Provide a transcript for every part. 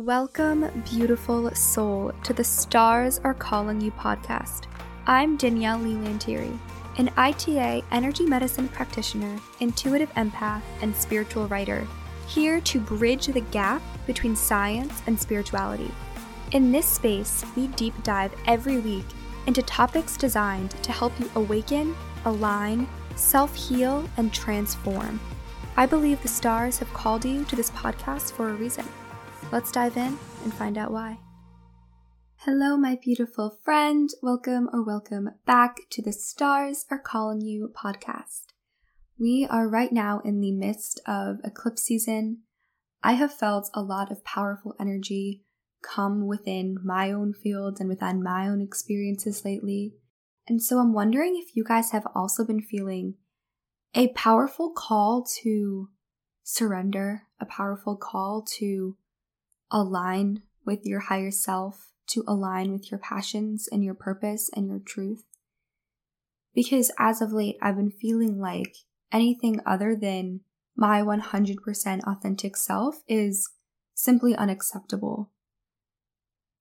Welcome, beautiful soul, to the Stars Are Calling You podcast. I'm Danielle Leigh Lanteri, an ITA energy medicine practitioner, intuitive empath, and spiritual writer, here to bridge the gap between science and spirituality. In this space, we deep dive every week into topics designed to help you awaken, align, self heal, and transform. I believe the stars have called you to this podcast for a reason. Let's dive in and find out why. Hello, my beautiful friend. Welcome or welcome back to the Stars Are Calling You podcast. We are right now in the midst of eclipse season. I have felt a lot of powerful energy come within my own field and within my own experiences lately. And so I'm wondering if you guys have also been feeling a powerful call to surrender, a powerful call to align with your higher self, to align with your passions and your purpose and your truth. Because as of late, I've been feeling like anything other than my 100% authentic self is simply unacceptable.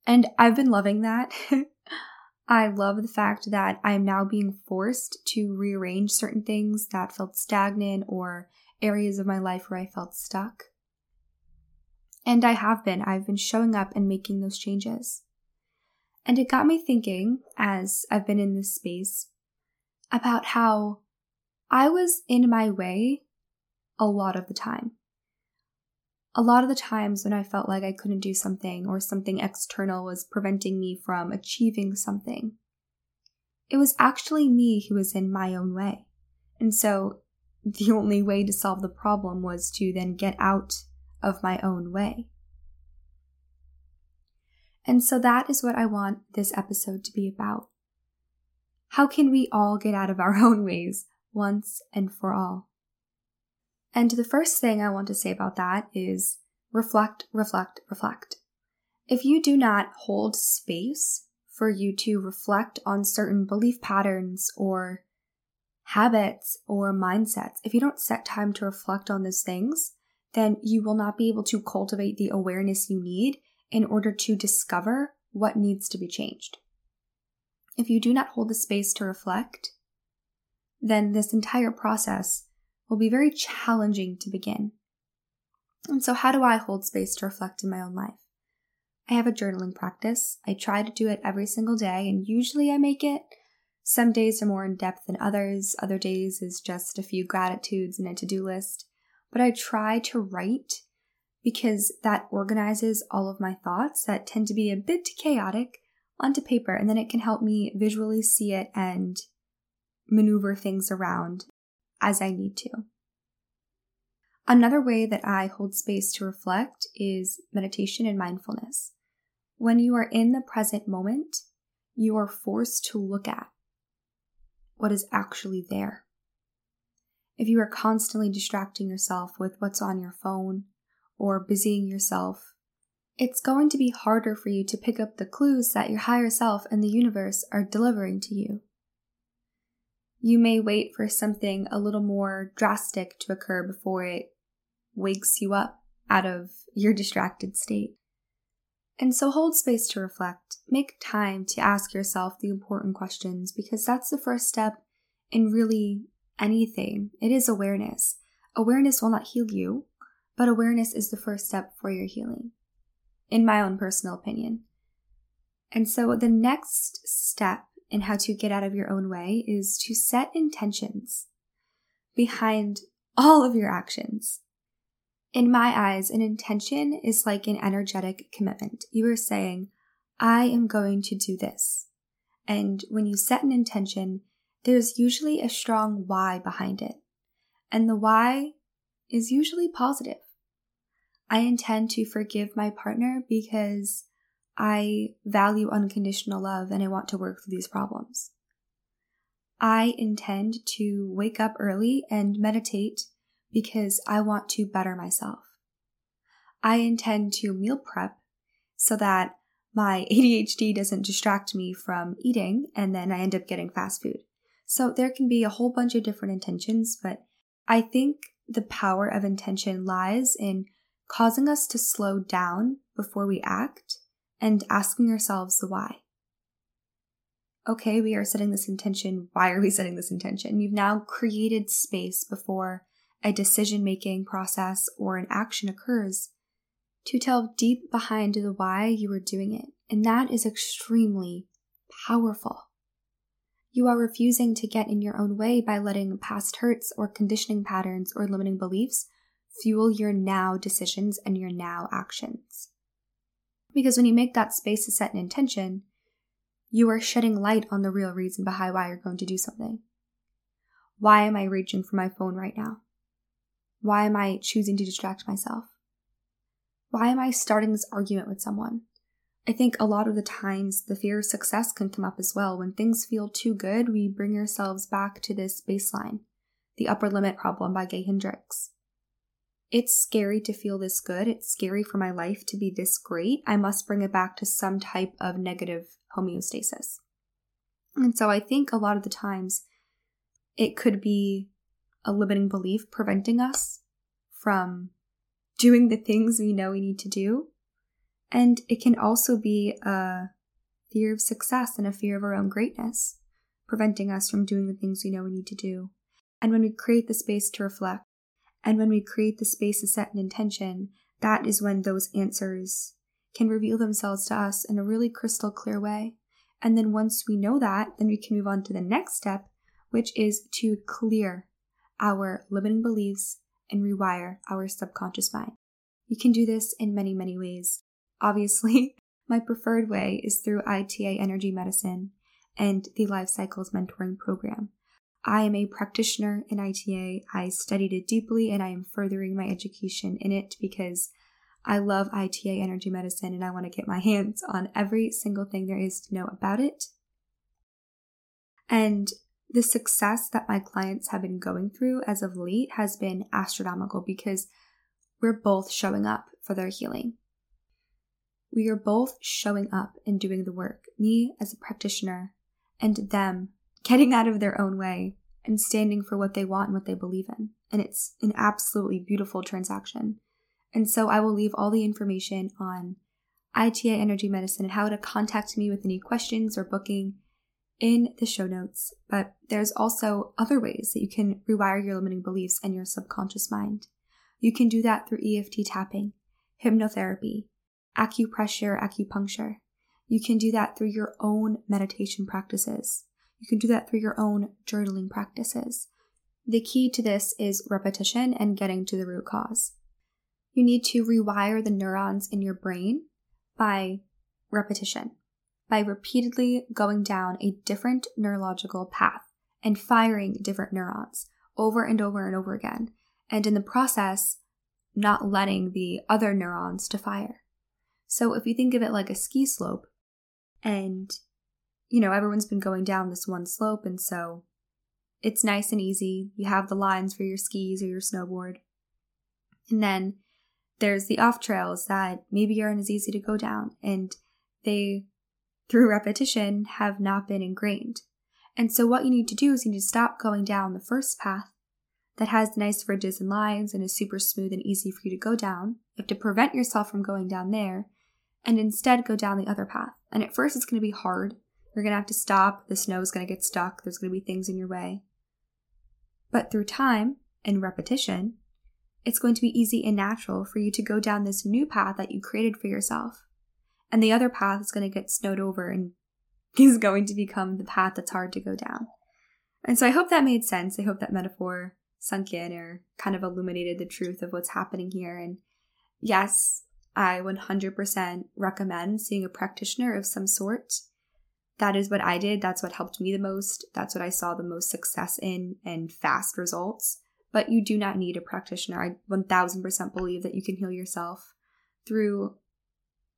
And I've been loving that. I love the fact that I'm now being forced to rearrange certain things that felt stagnant or areas of my life where I felt stuck. And I have been. I've been showing up and making those changes. And it got me thinking, as I've been in this space, about how I was in my way a lot of the time. A lot of the times when I felt like I couldn't do something or something external was preventing me from achieving something, it was actually me who was in my own way. And so the only way to solve the problem was to then get out of my own way. And so that is what I want this episode to be about. How can we all get out of our own ways once and for all? And the first thing I want to say about that is reflect, reflect, reflect. If you do not hold space for you to reflect on certain belief patterns or habits or mindsets, if you don't set time to reflect on those things, then you will not be able to cultivate the awareness you need in order to discover what needs to be changed. If you do not hold the space to reflect, then this entire process will be very challenging to begin. And so, how do I hold space to reflect in my own life? I have a journaling practice. I try to do it every single day, and usually I make it. Some days are more in depth than others, other days is just a few gratitudes and a to do list but I try to write because that organizes all of my thoughts that tend to be a bit chaotic onto paper, and then it can help me visually see it and maneuver things around as I need to. Another way that I hold space to reflect is meditation and mindfulness. When you are in the present moment, you are forced to look at what is actually there if you are constantly distracting yourself with what's on your phone or busying yourself, it's going to be harder for you to pick up the clues that your higher self and the universe are delivering to you. You may wait for something a little more drastic to occur before it wakes you up out of your distracted state. And so hold space to reflect. Make time to ask yourself the important questions because that's the first step in really anything, it is awareness. Awareness will not heal you, but awareness is the first step for your healing, in my own personal opinion. And so the next step in how to get out of your own way is to set intentions behind all of your actions. In my eyes, an intention is like an energetic commitment. You are saying, I am going to do this. And when you set an intention, there's usually a strong why behind it. And the why is usually positive. I intend to forgive my partner because I value unconditional love and I want to work through these problems. I intend to wake up early and meditate because I want to better myself. I intend to meal prep so that my ADHD doesn't distract me from eating and then I end up getting fast food. So there can be a whole bunch of different intentions, but I think the power of intention lies in causing us to slow down before we act and asking ourselves the why. Okay, we are setting this intention. Why are we setting this intention? You've now created space before a decision making process or an action occurs to tell deep behind the why you are doing it. And that is extremely powerful. You are refusing to get in your own way by letting past hurts or conditioning patterns or limiting beliefs fuel your now decisions and your now actions. Because when you make that space to set an intention, you are shedding light on the real reason behind why you're going to do something. Why am I reaching for my phone right now? Why am I choosing to distract myself? Why am I starting this argument with someone? I think a lot of the times the fear of success can come up as well. When things feel too good, we bring ourselves back to this baseline, the upper limit problem by Gay Hendricks. It's scary to feel this good. It's scary for my life to be this great. I must bring it back to some type of negative homeostasis. And so I think a lot of the times it could be a limiting belief preventing us from doing the things we know we need to do. And it can also be a fear of success and a fear of our own greatness, preventing us from doing the things we know we need to do. And when we create the space to reflect, and when we create the space to set an intention, that is when those answers can reveal themselves to us in a really crystal clear way. And then once we know that, then we can move on to the next step, which is to clear our limiting beliefs and rewire our subconscious mind. You can do this in many, many ways. Obviously, my preferred way is through ITA Energy Medicine and the Life Cycles Mentoring Program. I am a practitioner in ITA. I studied it deeply and I am furthering my education in it because I love ITA Energy Medicine and I want to get my hands on every single thing there is to know about it. And the success that my clients have been going through as of late has been astronomical because we're both showing up for their healing. We are both showing up and doing the work, me as a practitioner and them getting out of their own way and standing for what they want and what they believe in. And it's an absolutely beautiful transaction. And so I will leave all the information on ITA Energy Medicine and how to contact me with any questions or booking in the show notes, but there's also other ways that you can rewire your limiting beliefs and your subconscious mind. You can do that through EFT tapping, hypnotherapy, acupressure, acupuncture. You can do that through your own meditation practices. You can do that through your own journaling practices. The key to this is repetition and getting to the root cause. You need to rewire the neurons in your brain by repetition by repeatedly going down a different neurological path and firing different neurons over and over and over again, and in the process, not letting the other neurons to fire. So if you think of it like a ski slope, and you know, everyone's been going down this one slope, and so it's nice and easy. You have the lines for your skis or your snowboard. And then there's the off trails that maybe aren't as easy to go down, and they through repetition have not been ingrained. And so, what you need to do is you need to stop going down the first path that has nice ridges and lines and is super smooth and easy for you to go down. You have to prevent yourself from going down there and instead go down the other path. And at first, it's going to be hard. You're going to have to stop. The snow is going to get stuck. There's going to be things in your way. But through time and repetition, it's going to be easy and natural for you to go down this new path that you created for yourself and the other path is going to get snowed over and is going to become the path that's hard to go down. And so I hope that made sense. I hope that metaphor sunk in or kind of illuminated the truth of what's happening here. And yes, I 100% recommend seeing a practitioner of some sort. That is what I did. That's what helped me the most. That's what I saw the most success in and fast results. But you do not need a practitioner. I 1000% believe that you can heal yourself through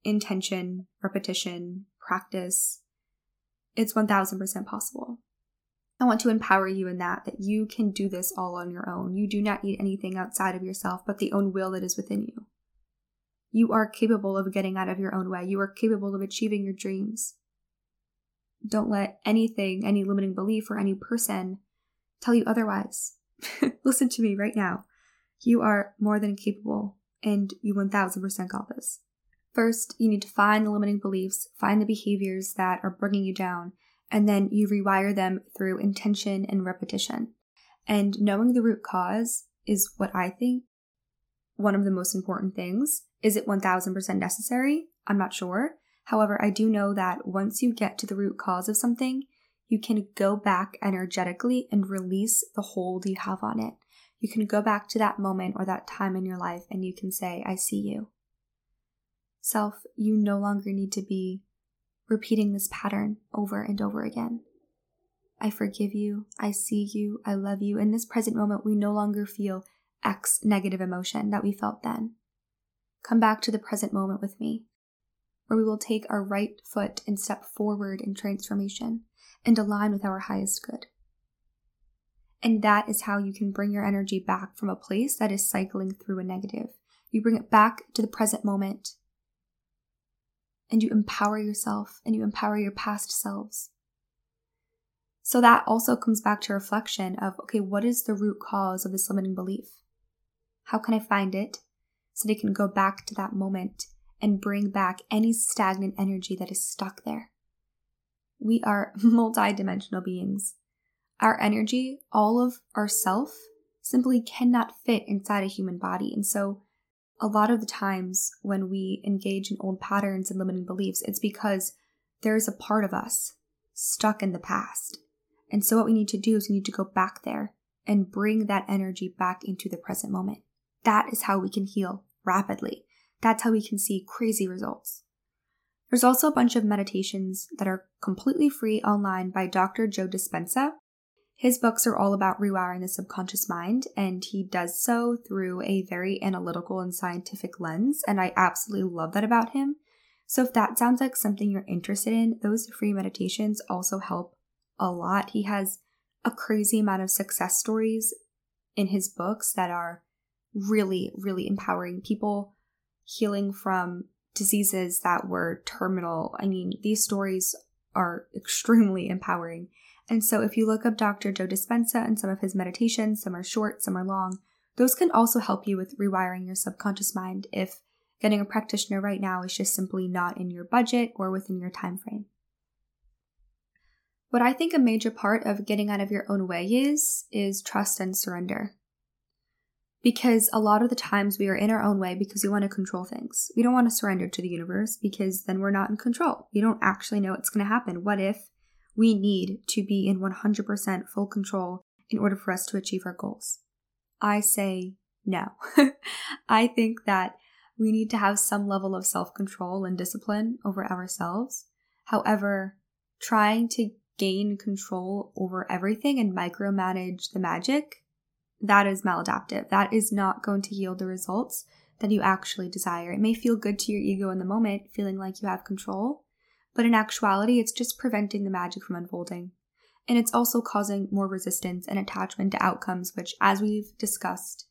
intention, repetition, practice, it's 1000% possible. I want to empower you in that, that you can do this all on your own. You do not need anything outside of yourself but the own will that is within you. You are capable of getting out of your own way. You are capable of achieving your dreams. Don't let anything, any limiting belief, or any person tell you otherwise. Listen to me right now. You are more than capable, and you 1000% got this. First, you need to find the limiting beliefs, find the behaviors that are bringing you down, and then you rewire them through intention and repetition. And knowing the root cause is what I think one of the most important things. Is it 1000% necessary? I'm not sure. However, I do know that once you get to the root cause of something, you can go back energetically and release the hold you have on it. You can go back to that moment or that time in your life and you can say, I see you. Self, you no longer need to be repeating this pattern over and over again. I forgive you. I see you. I love you. In this present moment, we no longer feel X negative emotion that we felt then. Come back to the present moment with me, where we will take our right foot and step forward in transformation and align with our highest good. And that is how you can bring your energy back from a place that is cycling through a negative. You bring it back to the present moment and you empower yourself and you empower your past selves. So that also comes back to reflection of okay, what is the root cause of this limiting belief? How can I find it so they can go back to that moment and bring back any stagnant energy that is stuck there? We are multidimensional beings. Our energy, all of our self, simply cannot fit inside a human body. And so a lot of the times when we engage in old patterns and limiting beliefs, it's because there's a part of us stuck in the past. And so, what we need to do is we need to go back there and bring that energy back into the present moment. That is how we can heal rapidly. That's how we can see crazy results. There's also a bunch of meditations that are completely free online by Dr. Joe Dispenza. His books are all about rewiring the subconscious mind, and he does so through a very analytical and scientific lens, and I absolutely love that about him. So, if that sounds like something you're interested in, those free meditations also help a lot. He has a crazy amount of success stories in his books that are really, really empowering people healing from diseases that were terminal. I mean, these stories are extremely empowering. And so if you look up Dr. Joe Dispenza and some of his meditations, some are short, some are long, those can also help you with rewiring your subconscious mind if getting a practitioner right now is just simply not in your budget or within your time frame. What I think a major part of getting out of your own way is is trust and surrender. Because a lot of the times we are in our own way because we want to control things. We don't want to surrender to the universe because then we're not in control. We don't actually know what's going to happen. What if we need to be in 100% full control in order for us to achieve our goals. I say no. I think that we need to have some level of self control and discipline over ourselves. However, trying to gain control over everything and micromanage the magic, that is maladaptive. That is not going to yield the results that you actually desire. It may feel good to your ego in the moment, feeling like you have control, but in actuality, it's just preventing the magic from unfolding. And it's also causing more resistance and attachment to outcomes, which, as we've discussed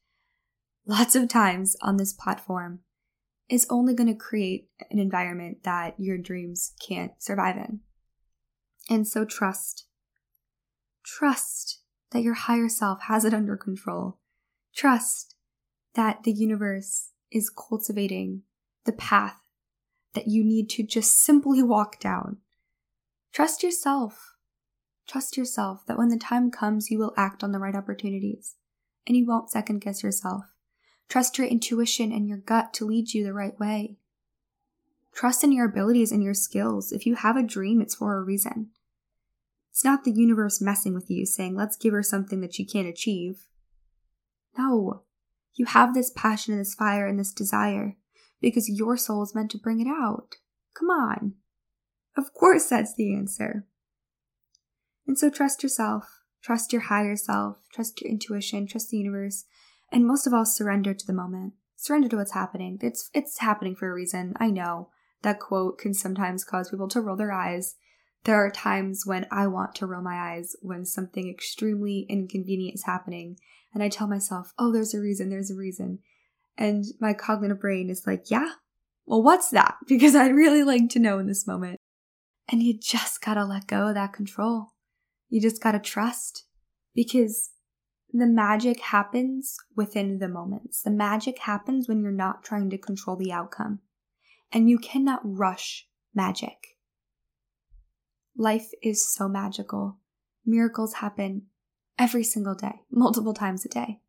lots of times on this platform, is only going to create an environment that your dreams can't survive in. And so, trust. Trust that your higher self has it under control. Trust that the universe is cultivating the path that you need to just simply walk down. Trust yourself. Trust yourself that when the time comes, you will act on the right opportunities and you won't second guess yourself. Trust your intuition and your gut to lead you the right way. Trust in your abilities and your skills. If you have a dream, it's for a reason. It's not the universe messing with you saying, let's give her something that she can't achieve. No, you have this passion and this fire and this desire because your soul is meant to bring it out. Come on. Of course, that's the answer. And so trust yourself, trust your higher self, trust your intuition, trust the universe, and most of all, surrender to the moment. Surrender to what's happening. It's it's happening for a reason. I know that quote can sometimes cause people to roll their eyes. There are times when I want to roll my eyes when something extremely inconvenient is happening, and I tell myself, "Oh, there's a reason. There's a reason." And my cognitive brain is like, yeah, well, what's that? Because I'd really like to know in this moment. And you just gotta let go of that control. You just gotta trust because the magic happens within the moments. The magic happens when you're not trying to control the outcome. and you cannot rush magic. Life is so magical. Miracles happen every single day, multiple times a day.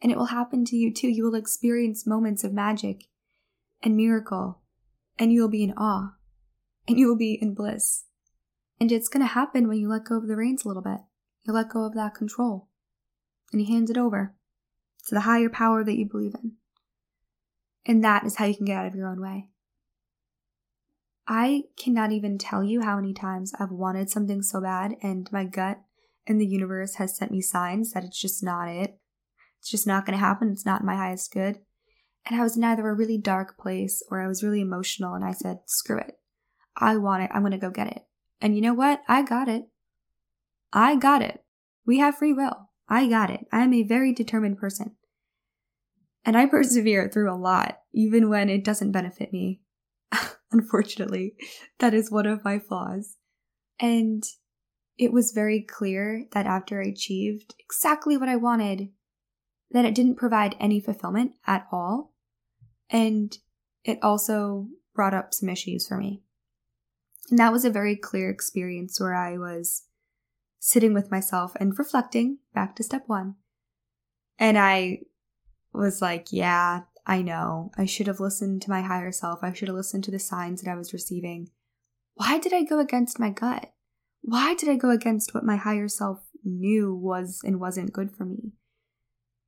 And it will happen to you too. You will experience moments of magic and miracle, and you will be in awe, and you will be in bliss. And it's going to happen when you let go of the reins a little bit. You let go of that control, and you hand it over to the higher power that you believe in. And that is how you can get out of your own way. I cannot even tell you how many times I've wanted something so bad and my gut and the universe has sent me signs that it's just not it. It's just not going to happen. It's not my highest good. And I was in either a really dark place or I was really emotional and I said, screw it. I want it. I'm going to go get it. And you know what? I got it. I got it. We have free will. I got it. I am a very determined person. And I persevere through a lot, even when it doesn't benefit me. Unfortunately, that is one of my flaws. And it was very clear that after I achieved exactly what I wanted, that it didn't provide any fulfillment at all. And it also brought up some issues for me. And that was a very clear experience where I was sitting with myself and reflecting back to step one. And I was like, yeah, I know. I should have listened to my higher self. I should have listened to the signs that I was receiving. Why did I go against my gut? Why did I go against what my higher self knew was and wasn't good for me?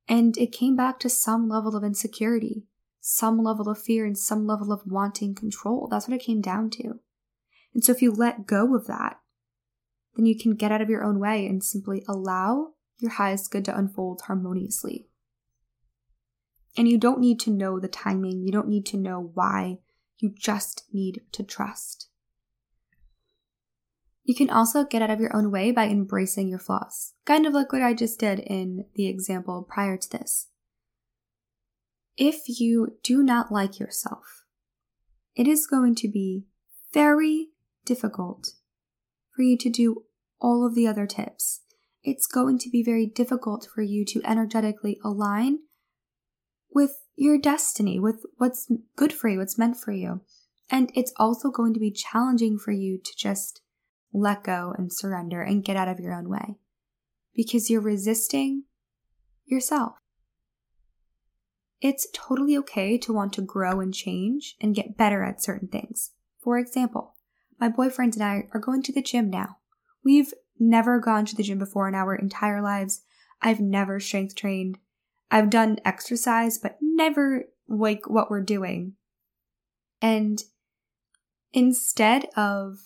And it came back to some level of insecurity, some level of fear, and some level of wanting control. That's what it came down to. And so if you let go of that, then you can get out of your own way and simply allow your highest good to unfold harmoniously. And you don't need to know the timing, you don't need to know why, you just need to trust. You can also get out of your own way by embracing your flaws, kind of like what I just did in the example prior to this. If you do not like yourself, it is going to be very difficult for you to do all of the other tips. It's going to be very difficult for you to energetically align with your destiny, with what's good for you, what's meant for you. And it's also going to be challenging for you to just let go and surrender and get out of your own way because you're resisting yourself. It's totally okay to want to grow and change and get better at certain things. For example, my boyfriend and I are going to the gym now. We've never gone to the gym before in our entire lives. I've never strength trained. I've done exercise, but never like what we're doing. And instead of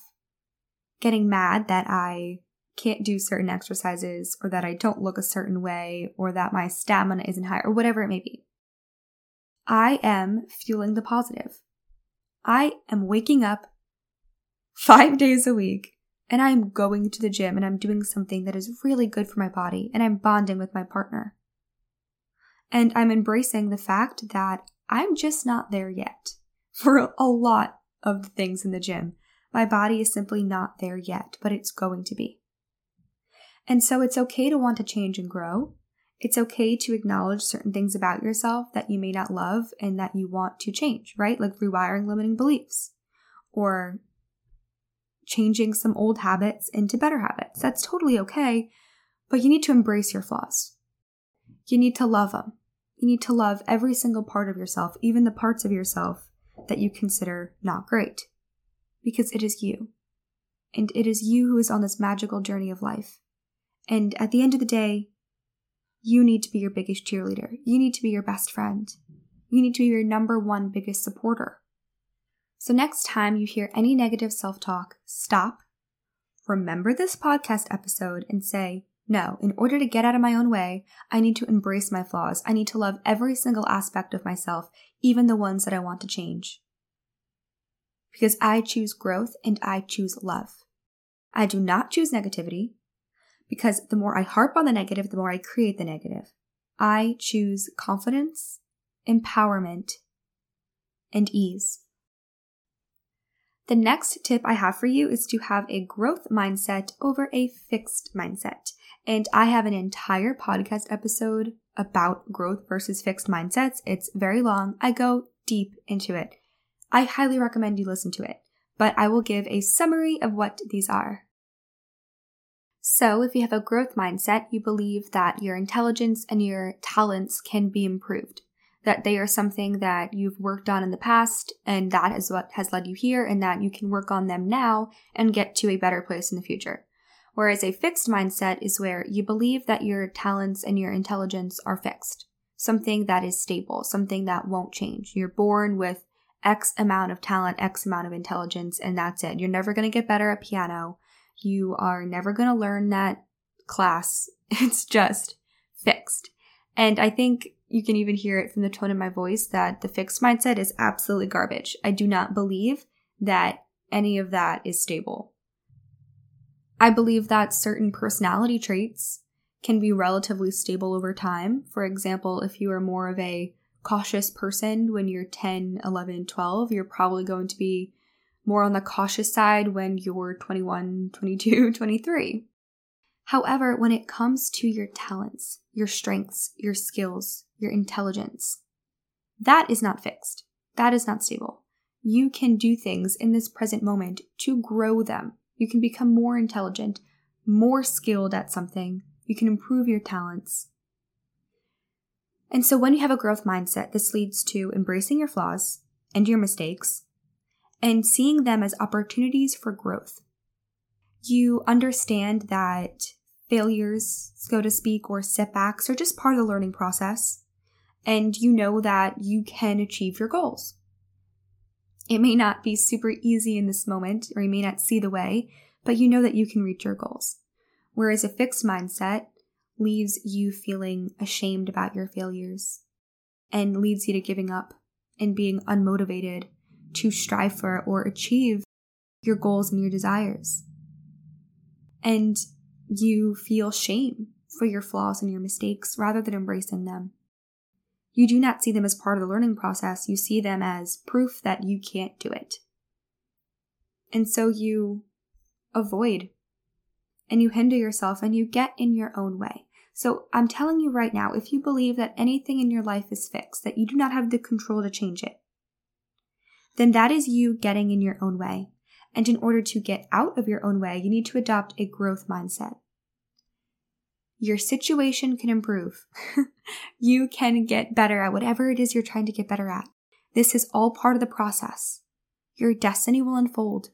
getting mad that I can't do certain exercises or that I don't look a certain way or that my stamina isn't high or whatever it may be, I am fueling the positive. I am waking up five days a week and I'm going to the gym and I'm doing something that is really good for my body and I'm bonding with my partner. And I'm embracing the fact that I'm just not there yet for a lot of the things in the gym. My body is simply not there yet, but it's going to be. And so it's okay to want to change and grow. It's okay to acknowledge certain things about yourself that you may not love and that you want to change, right? Like rewiring limiting beliefs or changing some old habits into better habits. That's totally okay, but you need to embrace your flaws. You need to love them. You need to love every single part of yourself, even the parts of yourself that you consider not great. Because it is you. And it is you who is on this magical journey of life. And at the end of the day, you need to be your biggest cheerleader. You need to be your best friend. You need to be your number one biggest supporter. So, next time you hear any negative self talk, stop, remember this podcast episode, and say, no, in order to get out of my own way, I need to embrace my flaws. I need to love every single aspect of myself, even the ones that I want to change. Because I choose growth and I choose love. I do not choose negativity because the more I harp on the negative, the more I create the negative. I choose confidence, empowerment, and ease. The next tip I have for you is to have a growth mindset over a fixed mindset. And I have an entire podcast episode about growth versus fixed mindsets. It's very long. I go deep into it. I highly recommend you listen to it, but I will give a summary of what these are. So, if you have a growth mindset, you believe that your intelligence and your talents can be improved, that they are something that you've worked on in the past, and that is what has led you here, and that you can work on them now and get to a better place in the future. Whereas a fixed mindset is where you believe that your talents and your intelligence are fixed, something that is stable, something that won't change. You're born with X amount of talent, X amount of intelligence, and that's it. You're never going to get better at piano. You are never going to learn that class. It's just fixed. And I think you can even hear it from the tone of my voice that the fixed mindset is absolutely garbage. I do not believe that any of that is stable. I believe that certain personality traits can be relatively stable over time. For example, if you are more of a cautious person when you're 10, 11, 12, you're probably going to be more on the cautious side when you're 21, 22, 23. However, when it comes to your talents, your strengths, your skills, your intelligence, that is not fixed. That is not stable. You can do things in this present moment to grow them. You can become more intelligent, more skilled at something. You can improve your talents. And so when you have a growth mindset, this leads to embracing your flaws and your mistakes and seeing them as opportunities for growth. You understand that failures, so to speak, or setbacks are just part of the learning process. And you know that you can achieve your goals. It may not be super easy in this moment, or you may not see the way, but you know that you can reach your goals. Whereas a fixed mindset leaves you feeling ashamed about your failures and leads you to giving up and being unmotivated to strive for or achieve your goals and your desires. And you feel shame for your flaws and your mistakes rather than embracing them. You do not see them as part of the learning process, you see them as proof that you can't do it. And so you avoid and you hinder yourself and you get in your own way. So I'm telling you right now, if you believe that anything in your life is fixed, that you do not have the control to change it, then that is you getting in your own way. And in order to get out of your own way, you need to adopt a growth mindset. Your situation can improve. you can get better at whatever it is you're trying to get better at. This is all part of the process. Your destiny will unfold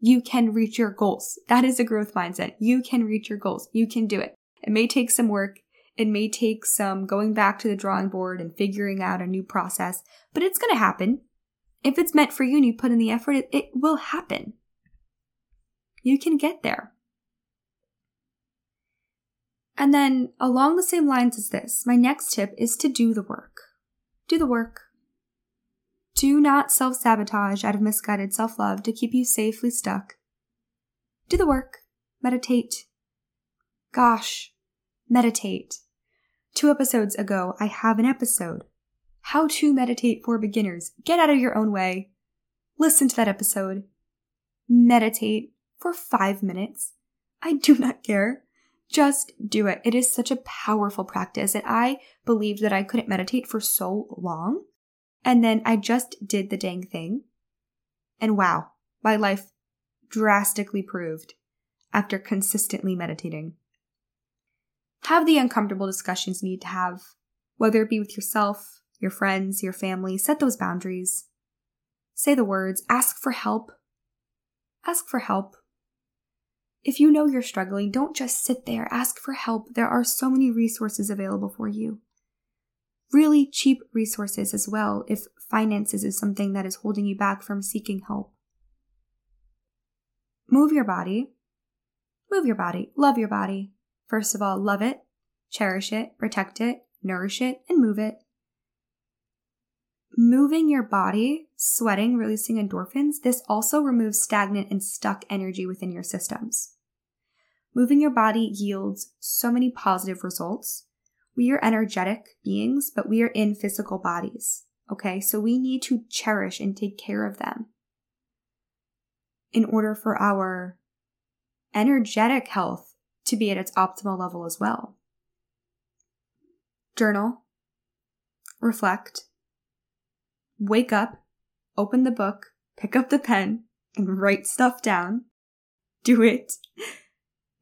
you can reach your goals. That is a growth mindset. You can reach your goals. You can do it. It may take some work. It may take some going back to the drawing board and figuring out a new process, but it's going to happen. If it's meant for you and you put in the effort, it, it will happen. You can get there. And then, along the same lines as this, my next tip is to do the work. Do the work. Do not self sabotage out of misguided self love to keep you safely stuck. Do the work. Meditate. Gosh, meditate. Two episodes ago, I have an episode How to Meditate for Beginners. Get out of your own way. Listen to that episode. Meditate for five minutes. I do not care. Just do it. It is such a powerful practice, and I believed that I couldn't meditate for so long and then I just did the dang thing. And wow, my life drastically proved after consistently meditating. Have the uncomfortable discussions you need to have, whether it be with yourself, your friends, your family. Set those boundaries. Say the words. Ask for help. Ask for help. If you know you're struggling, don't just sit there. Ask for help. There are so many resources available for you really cheap resources as well if finances is something that is holding you back from seeking help. Move your body. Move your body. Love your body. First of all, love it, cherish it, protect it, nourish it, and move it. Moving your body, sweating, releasing endorphins, this also removes stagnant and stuck energy within your systems. Moving your body yields so many positive results we are energetic beings, but we are in physical bodies. Okay, so we need to cherish and take care of them in order for our energetic health to be at its optimal level as well. Journal, reflect, wake up open the book, pick up the pen, and write stuff down. Do it.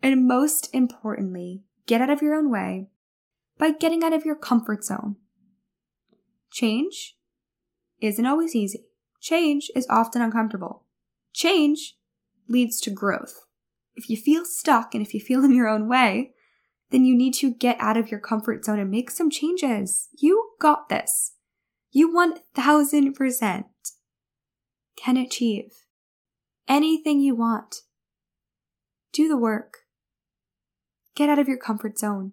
And most importantly, get out of your own way by getting out of your comfort zone. Change isn't always easy. Change is often uncomfortable. Change leads to growth. If you feel stuck and if you feel in your own way, then you need to get out of your comfort zone and make some changes. You got this. You 1000% can achieve anything you want. Do the work. Get out of your comfort zone.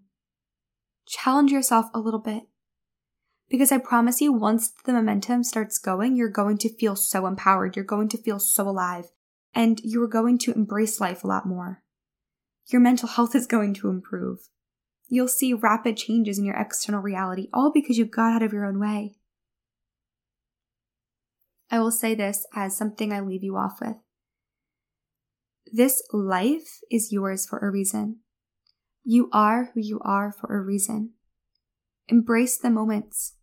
Challenge yourself a little bit. Because I promise you, once the momentum starts going, you're going to feel so empowered. You're going to feel so alive. And you're going to embrace life a lot more. Your mental health is going to improve. You'll see rapid changes in your external reality, all because you got out of your own way. I will say this as something I leave you off with. This life is yours for a reason. You are who you are for a reason. Embrace the moments,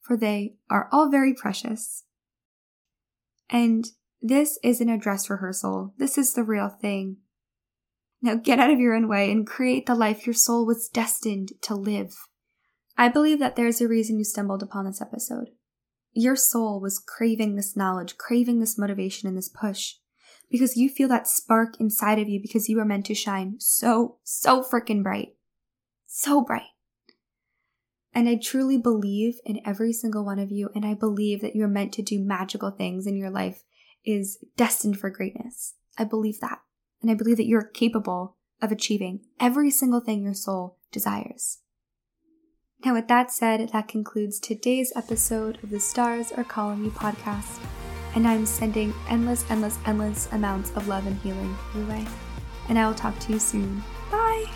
for they are all very precious. And this isn't a dress rehearsal. This is the real thing. Now get out of your own way and create the life your soul was destined to live. I believe that there's a reason you stumbled upon this episode. Your soul was craving this knowledge, craving this motivation and this push because you feel that spark inside of you because you are meant to shine so, so freaking bright. So bright. And I truly believe in every single one of you, and I believe that you're meant to do magical things and your life is destined for greatness. I believe that. And I believe that you're capable of achieving every single thing your soul desires. Now, with that said, that concludes today's episode of the Stars Are Calling You podcast and I'm sending endless, endless, endless amounts of love and healing your way. And I will talk to you soon. Bye!